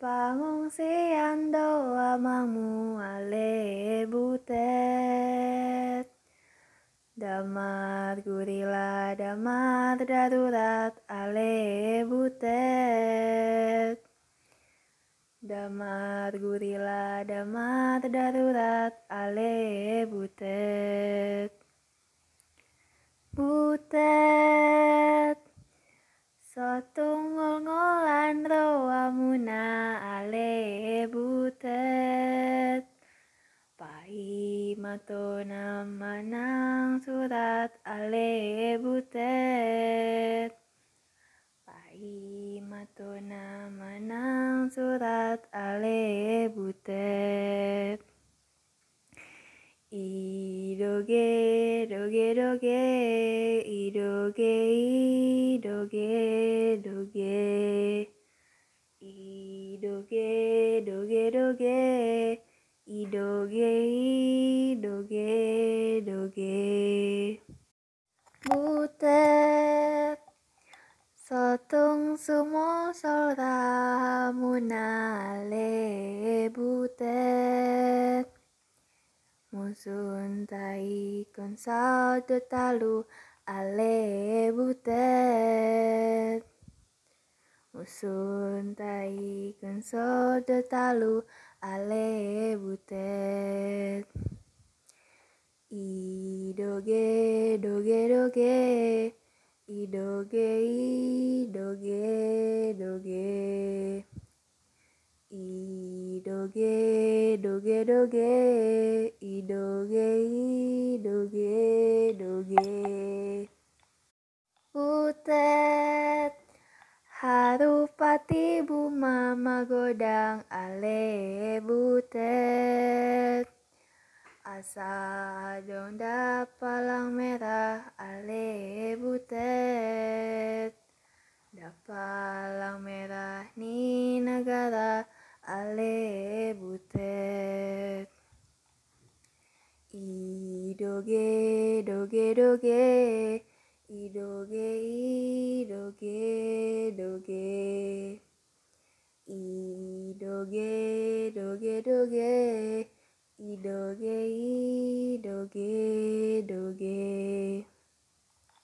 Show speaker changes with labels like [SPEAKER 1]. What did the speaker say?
[SPEAKER 1] pangungsian doa mangmu ale butet. Damat gurila damat darurat ale butet. Damat gurila damat darurat ale butet. Butet Sotung ngol-ngolan roa muna ale butet. Pai mato manang surat ale butet. Pai mato manang surat ale butet. Idoge doge doge. idoge idoge doge doge. Idoge idoge doge. Butet sotung sumo solra munale butet musun tai konsal talu ale butet musun tai konsol talu ale butet. Idoge doge doge. Idoge idoge doge. Idoge doge doge. Idoge idoge doge. butet harupati buma magodang ale butet asa donda palang merah ale butet Dapalang merah ni negara ale butet Idoge doge doge Idoge idoge I doge doge. Doge I doge I doge doge.